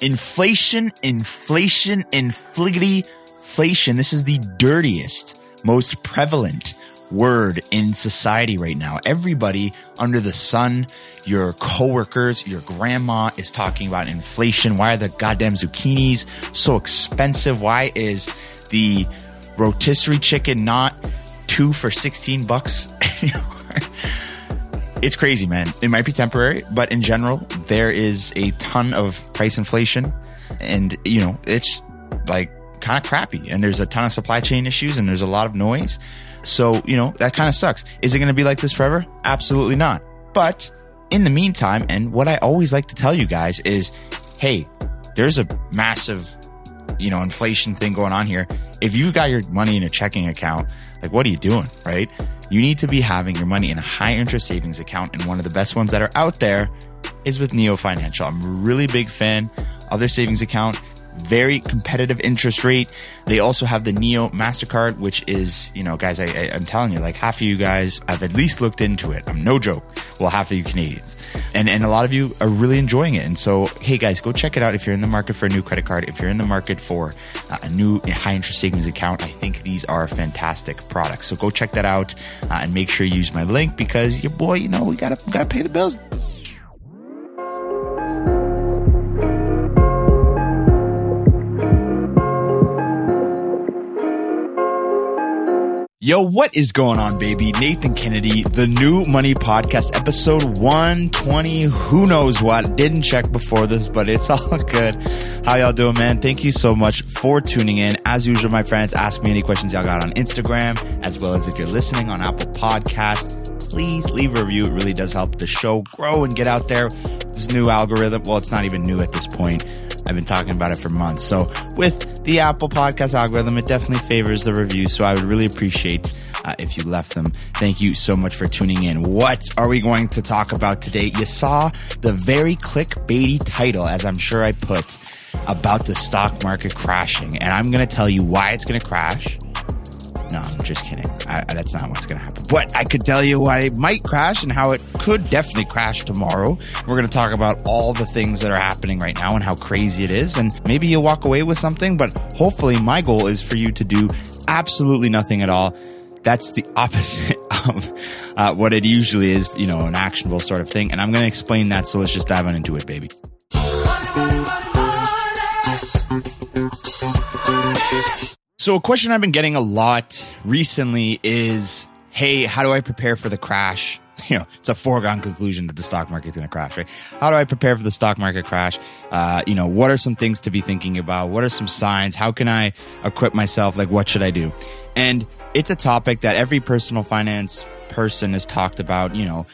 Inflation, inflation, infliggity, inflation. This is the dirtiest, most prevalent word in society right now. Everybody under the sun, your coworkers, your grandma is talking about inflation. Why are the goddamn zucchinis so expensive? Why is the rotisserie chicken not two for 16 bucks? It's crazy, man. It might be temporary, but in general, there is a ton of price inflation and, you know, it's like kind of crappy and there's a ton of supply chain issues and there's a lot of noise. So, you know, that kind of sucks. Is it going to be like this forever? Absolutely not. But in the meantime, and what I always like to tell you guys is, hey, there's a massive, you know, inflation thing going on here. If you got your money in a checking account, like what are you doing, right? You need to be having your money in a high interest savings account. And one of the best ones that are out there is with Neo Financial. I'm a really big fan of their savings account very competitive interest rate. They also have the Neo MasterCard, which is, you know, guys, I, I, am telling you, like half of you guys I've at least looked into it. I'm no joke. Well, half of you Canadians. And, and a lot of you are really enjoying it. And so, hey guys, go check it out if you're in the market for a new credit card, if you're in the market for uh, a new high interest savings account. I think these are fantastic products. So go check that out uh, and make sure you use my link because your boy, you know, we gotta, gotta pay the bills. Yo, what is going on, baby? Nathan Kennedy, the new money podcast, episode 120. Who knows what? Didn't check before this, but it's all good. How y'all doing, man? Thank you so much for tuning in. As usual, my friends, ask me any questions y'all got on Instagram, as well as if you're listening on Apple Podcast, please leave a review. It really does help the show grow and get out there. This new algorithm, well, it's not even new at this point I've been talking about it for months. So with the Apple Podcast algorithm, it definitely favors the reviews. So I would really appreciate uh, if you left them. Thank you so much for tuning in. What are we going to talk about today? You saw the very clickbaity title, as I'm sure I put, about the stock market crashing. And I'm going to tell you why it's going to crash no, I'm just kidding. I, that's not what's going to happen. But I could tell you why it might crash and how it could definitely crash tomorrow. We're going to talk about all the things that are happening right now and how crazy it is. And maybe you'll walk away with something, but hopefully, my goal is for you to do absolutely nothing at all. That's the opposite of uh, what it usually is, you know, an actionable sort of thing. And I'm going to explain that. So let's just dive on into it, baby. So, a question I've been getting a lot recently is hey, how do I prepare for the crash? You know, it's a foregone conclusion that the stock market's going to crash, right? How do I prepare for the stock market crash? Uh, you know, what are some things to be thinking about? What are some signs? How can I equip myself? Like, what should I do? And it's a topic that every personal finance person has talked about. You know,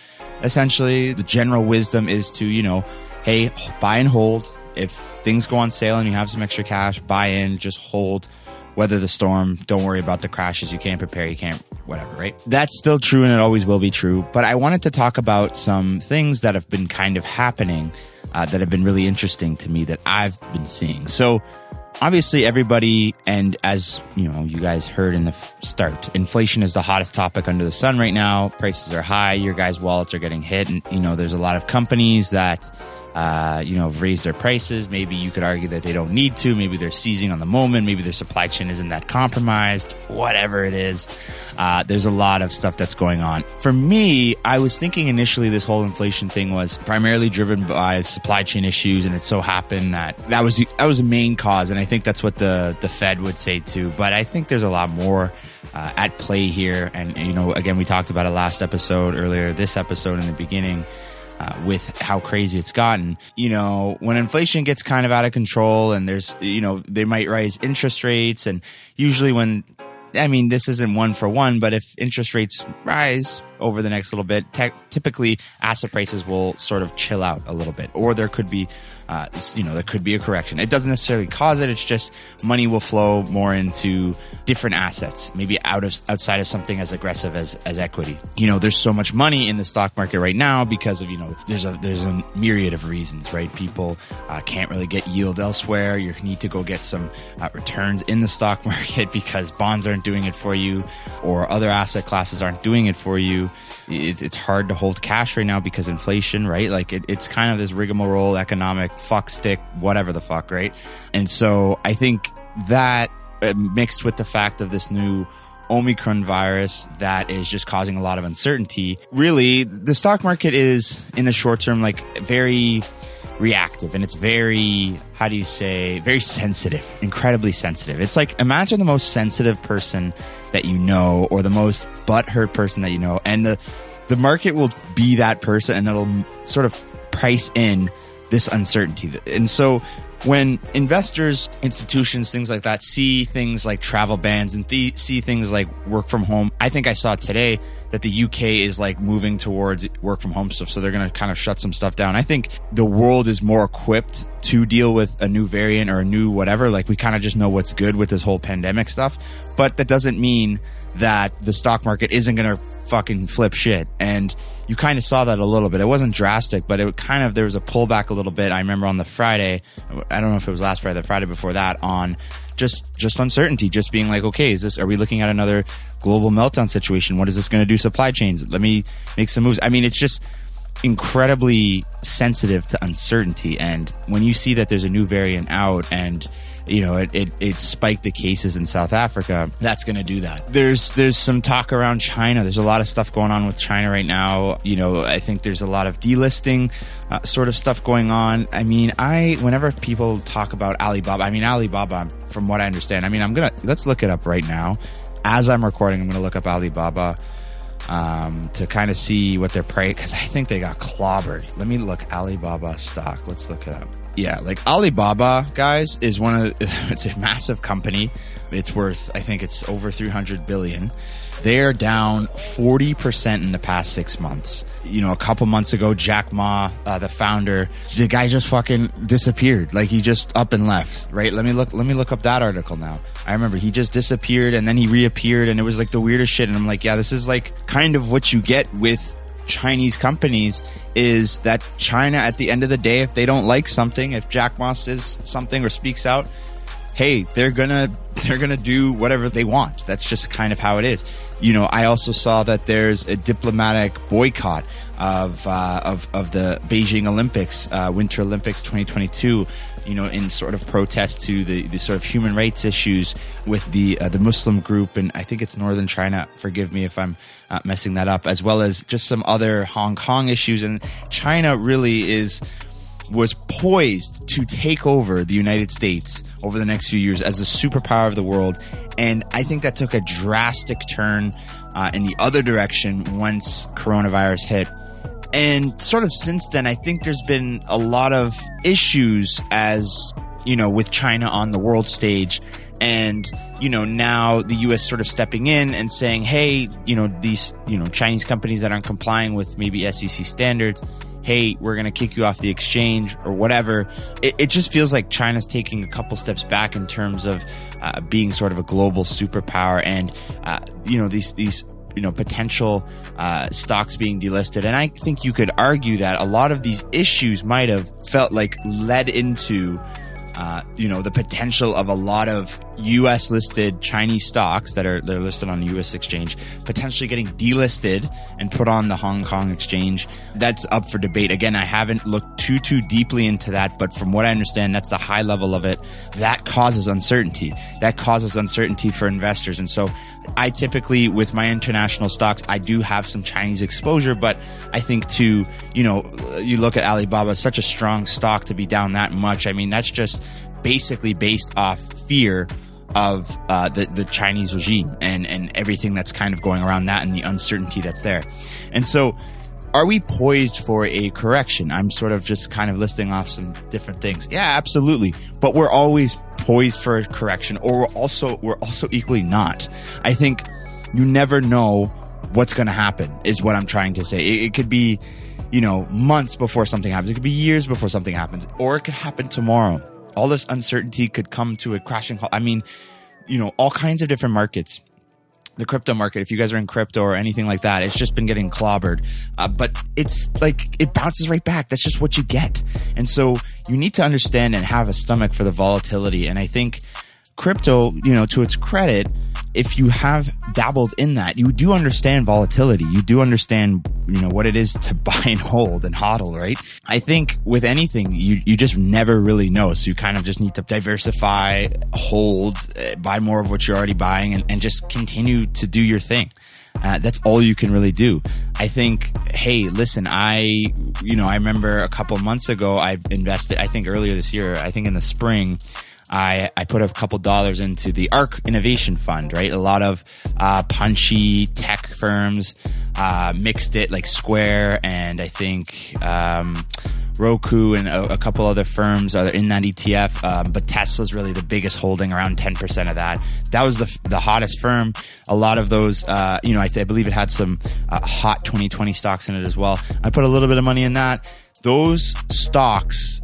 essentially, the general wisdom is to, you know, hey, buy and hold. If things go on sale and you have some extra cash, buy in, just hold weather the storm. Don't worry about the crashes. You can't prepare. You can't, whatever, right? That's still true and it always will be true. But I wanted to talk about some things that have been kind of happening uh, that have been really interesting to me that I've been seeing. So, obviously, everybody, and as you know, you guys heard in the start, inflation is the hottest topic under the sun right now. Prices are high. Your guys' wallets are getting hit. And, you know, there's a lot of companies that uh, you know, raise their prices. Maybe you could argue that they don't need to. Maybe they're seizing on the moment. Maybe their supply chain isn't that compromised. Whatever it is, uh, there's a lot of stuff that's going on. For me, I was thinking initially this whole inflation thing was primarily driven by supply chain issues, and it so happened that that was the, that was the main cause. And I think that's what the the Fed would say too. But I think there's a lot more. Uh, at play here. And, you know, again, we talked about it last episode earlier, this episode in the beginning uh, with how crazy it's gotten. You know, when inflation gets kind of out of control and there's, you know, they might raise interest rates. And usually when, I mean, this isn't one for one, but if interest rates rise, over the next little bit. Te- typically, asset prices will sort of chill out a little bit, or there could be, uh, you know, there could be a correction. It doesn't necessarily cause it. It's just money will flow more into different assets, maybe out of outside of something as aggressive as as equity. You know, there's so much money in the stock market right now because of you know there's a there's a myriad of reasons, right? People uh, can't really get yield elsewhere. You need to go get some uh, returns in the stock market because bonds aren't doing it for you, or other asset classes aren't doing it for you. It's, it's hard to hold cash right now because inflation, right? Like it, it's kind of this rigmarole, economic fuck stick, whatever the fuck, right? And so I think that uh, mixed with the fact of this new Omicron virus that is just causing a lot of uncertainty. Really, the stock market is in the short term like very reactive and it's very how do you say very sensitive incredibly sensitive it's like imagine the most sensitive person that you know or the most butthurt person that you know and the the market will be that person and it'll sort of price in this uncertainty and so when investors, institutions, things like that see things like travel bans and th- see things like work from home, I think I saw today that the UK is like moving towards work from home stuff. So they're going to kind of shut some stuff down. I think the world is more equipped to deal with a new variant or a new whatever. Like we kind of just know what's good with this whole pandemic stuff. But that doesn't mean that the stock market isn't going to fucking flip shit. And you kind of saw that a little bit. It wasn't drastic, but it kind of, there was a pullback a little bit. I remember on the Friday, I don't know if it was last Friday, the Friday before that on just, just uncertainty, just being like, okay, is this, are we looking at another global meltdown situation? What is this going to do supply chains? Let me make some moves. I mean, it's just, incredibly sensitive to uncertainty and when you see that there's a new variant out and you know, it, it, it spiked the cases in South Africa. That's going to do that. There's there's some talk around China. There's a lot of stuff going on with China right now. You know, I think there's a lot of delisting uh, sort of stuff going on. I mean, I whenever people talk about Alibaba, I mean Alibaba, from what I understand, I mean I'm gonna let's look it up right now. As I'm recording, I'm gonna look up Alibaba um, to kind of see what their price because I think they got clobbered. Let me look Alibaba stock. Let's look it up. Yeah, like Alibaba, guys, is one of it's a massive company. It's worth I think it's over 300 billion. They are down 40% in the past six months. You know, a couple months ago, Jack Ma, uh, the founder, the guy just fucking disappeared. Like he just up and left, right? Let me look, let me look up that article now. I remember he just disappeared and then he reappeared and it was like the weirdest shit. And I'm like, yeah, this is like kind of what you get with Chinese companies is that China, at the end of the day, if they don't like something, if Jack Ma says something or speaks out, hey, they're gonna they're gonna do whatever they want. That's just kind of how it is. You know, I also saw that there's a diplomatic boycott of uh, of of the Beijing Olympics, uh, Winter Olympics 2022. You know, in sort of protest to the, the sort of human rights issues with the uh, the Muslim group, and I think it's Northern China. Forgive me if I'm uh, messing that up, as well as just some other Hong Kong issues. And China really is was poised to take over the United States over the next few years as a superpower of the world. And I think that took a drastic turn uh, in the other direction once coronavirus hit. And sort of since then, I think there's been a lot of issues as, you know, with China on the world stage. And, you know, now the US sort of stepping in and saying, hey, you know, these, you know, Chinese companies that aren't complying with maybe SEC standards, hey, we're going to kick you off the exchange or whatever. It, it, just feels like China's taking a couple steps back in terms of uh, being sort of a global superpower and, uh, you know, these, these, you know, potential uh, stocks being delisted. And I think you could argue that a lot of these issues might have felt like led into uh, you know, the potential of a lot of U.S. listed Chinese stocks that are that are listed on the U.S. exchange potentially getting delisted and put on the Hong Kong exchange. That's up for debate. Again, I haven't looked too too deeply into that, but from what I understand, that's the high level of it. That causes uncertainty. That causes uncertainty for investors, and so I typically, with my international stocks, I do have some Chinese exposure, but I think to you know, you look at Alibaba, such a strong stock to be down that much. I mean, that's just basically based off fear of uh, the the Chinese regime and and everything that's kind of going around that and the uncertainty that's there. And so, are we poised for a correction? I'm sort of just kind of listing off some different things. Yeah, absolutely. But we're always poised for a correction, or we're also we're also equally not. I think you never know what's going to happen. Is what I'm trying to say. It, it could be. You know, months before something happens. It could be years before something happens, or it could happen tomorrow all this uncertainty could come to a crashing halt. I mean, you know, all kinds of different markets. The crypto market, if you guys are in crypto or anything like that, it's just been getting clobbered. Uh, but it's like it bounces right back. That's just what you get. And so you need to understand and have a stomach for the volatility. And I think crypto, you know, to its credit, if you have dabbled in that, you do understand volatility. You do understand, you know, what it is to buy and hold and hodl, right? I think with anything, you, you just never really know. So you kind of just need to diversify, hold, uh, buy more of what you're already buying and, and just continue to do your thing. Uh, that's all you can really do. I think, hey, listen, I, you know, I remember a couple months ago, I invested, I think earlier this year, I think in the spring, I, I put a couple dollars into the ARK Innovation Fund, right? A lot of uh, punchy tech firms uh, mixed it, like Square and I think um, Roku and a, a, couple other firms are in that ETF. Um, but Tesla's really the biggest holding, around 10% of that. That was the, the hottest firm. A lot of those, uh, you know, I, th- I, believe it had some uh, hot 2020 stocks in it as well. I put a little bit of money in that those stocks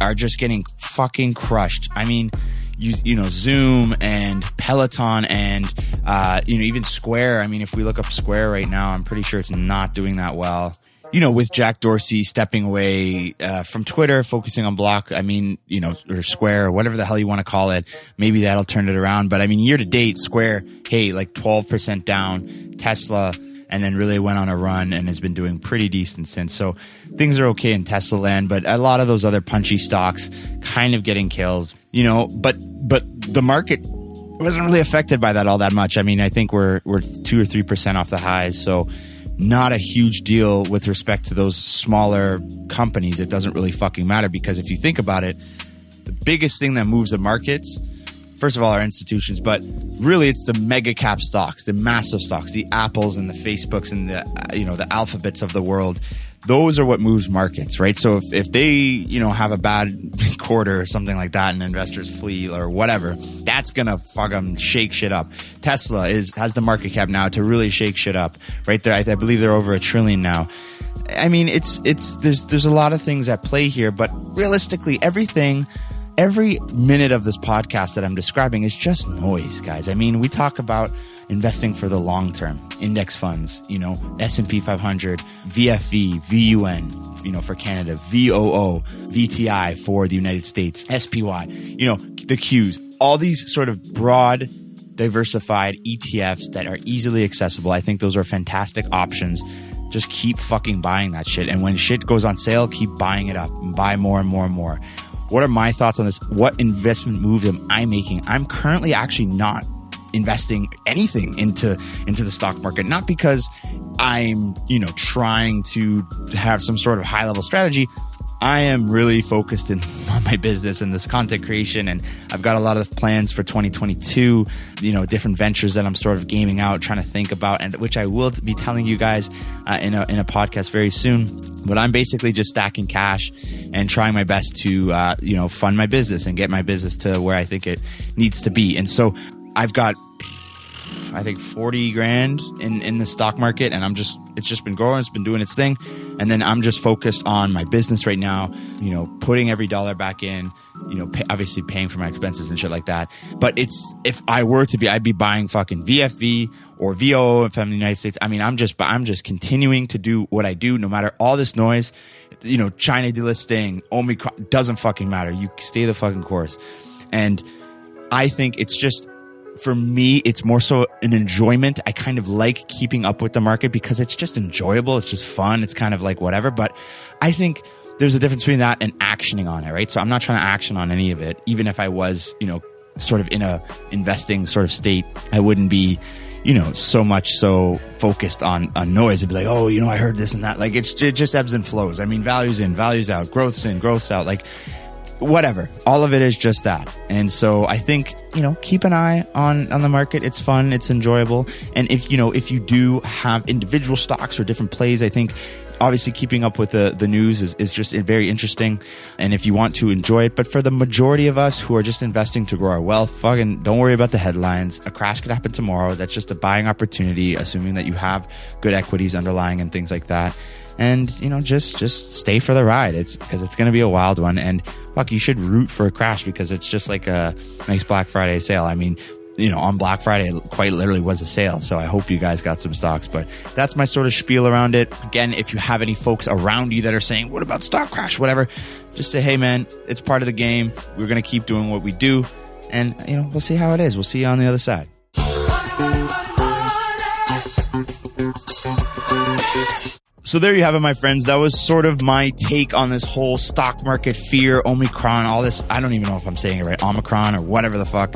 are just getting fucking crushed. I mean, you you know Zoom and Peloton and uh, you know even Square. I mean, if we look up Square right now, I'm pretty sure it's not doing that well. You know, with Jack Dorsey stepping away uh, from Twitter, focusing on Block. I mean, you know, or Square, or whatever the hell you want to call it. Maybe that'll turn it around. But I mean, year to date, Square, hey, like 12 percent down. Tesla and then really went on a run and has been doing pretty decent since. So things are okay in Tesla land, but a lot of those other punchy stocks kind of getting killed, you know, but, but the market wasn't really affected by that all that much. I mean, I think we're, we're two or 3% off the highs. So, not a huge deal with respect to those smaller companies. It doesn't really fucking matter because if you think about it, the biggest thing that moves the markets first of all, our institutions, but really it's the mega cap stocks, the massive stocks, the Apples and the Facebooks and the, uh, you know, the alphabets of the world. Those are what moves markets, right? So if, if they, you know, have a bad quarter or something like that and investors flee or whatever, that's gonna fuck them, shake shit up. Tesla is, has the market cap now to really shake shit up, right there. I, I believe they're over a trillion now. I mean, it's, it's, there's, there's a lot of things at play here, but realistically, everything every minute of this podcast that I'm describing is just noise, guys. I mean, we talk about investing for the long term, index funds, you know, S&P 500, VFV, VUN, you know, for Canada, VOO, VTI for the United States, SPY, you know, the Qs, all these sort of broad diversified ETFs that are easily accessible. I think those are fantastic options. Just keep fucking buying that shit. And when shit goes on sale, keep buying it up and buy more and more and more. What are my thoughts on this? What investment move am I making? I'm currently actually not investing anything into into the stock market not because I'm, you know, trying to have some sort of high level strategy. I am really focused in on my business and this content creation, and I've got a lot of plans for 2022. You know, different ventures that I'm sort of gaming out, trying to think about, and which I will be telling you guys uh, in a in a podcast very soon. But I'm basically just stacking cash and trying my best to uh, you know fund my business and get my business to where I think it needs to be. And so I've got I think 40 grand in, in the stock market and I'm just, it's just been growing. It's been doing its thing. And then I'm just focused on my business right now, you know, putting every dollar back in, you know, pay, obviously paying for my expenses and shit like that. But it's, if I were to be, I'd be buying fucking VFV or VOO if I'm in the United States. I mean, I'm just, I'm just continuing to do what I do no matter all this noise, you know, China delisting, Omicron, doesn't fucking matter. You stay the fucking course. And I think it's just, for me, it's more so an enjoyment. I kind of like keeping up with the market because it's just enjoyable. It's just fun. It's kind of like whatever. But I think there's a difference between that and actioning on it, right? So I'm not trying to action on any of it. Even if I was, you know, sort of in a investing sort of state, I wouldn't be, you know, so much so focused on, on noise. It'd be like, oh, you know, I heard this and that. Like it's, it just ebbs and flows. I mean, values in, values out, growth's in, growth's out. Like whatever. All of it is just that. And so I think, you know, keep an eye on, on the market. It's fun. It's enjoyable. And if, you know, if you do have individual stocks or different plays, I think obviously keeping up with the, the news is, is just very interesting. And if you want to enjoy it, but for the majority of us who are just investing to grow our wealth, fucking don't worry about the headlines. A crash could happen tomorrow. That's just a buying opportunity, assuming that you have good equities underlying and things like that and you know just just stay for the ride. It's because it's going to be a wild one. And fuck you should root for a crash because it's just like a nice black friday sale. I mean you know on black friday it quite literally was a sale. So i hope you guys got some stocks. But that's my sort of spiel around it. Again if you have any folks around you that are saying what about stock crash? whatever just say hey man it's part of the game. We're going to keep doing what we do. And you know we'll see how it is. We'll see you on the other side So there you have it, my friends. That was sort of my take on this whole stock market fear, Omicron, all this. I don't even know if I'm saying it right, Omicron or whatever the fuck.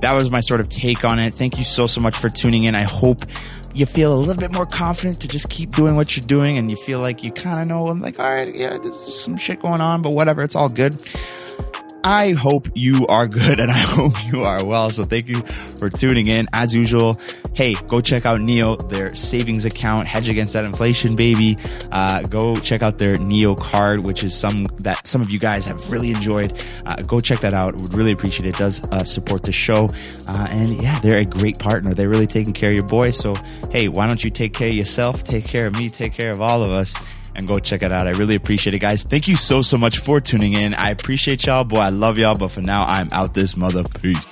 That was my sort of take on it. Thank you so, so much for tuning in. I hope you feel a little bit more confident to just keep doing what you're doing and you feel like you kind of know, I'm like, all right, yeah, there's some shit going on, but whatever, it's all good. I hope you are good and I hope you are well. So thank you for tuning in. As usual, hey, go check out Neo, their savings account, hedge against that inflation, baby. Uh, go check out their Neo card, which is some that some of you guys have really enjoyed. Uh, go check that out. Would really appreciate it. it does uh, support the show. Uh, and yeah, they're a great partner. They're really taking care of your boy. So hey, why don't you take care of yourself? Take care of me. Take care of all of us and go check it out. I really appreciate it, guys. Thank you so, so much for tuning in. I appreciate y'all. Boy, I love y'all. But for now, I'm out this mother. Peace.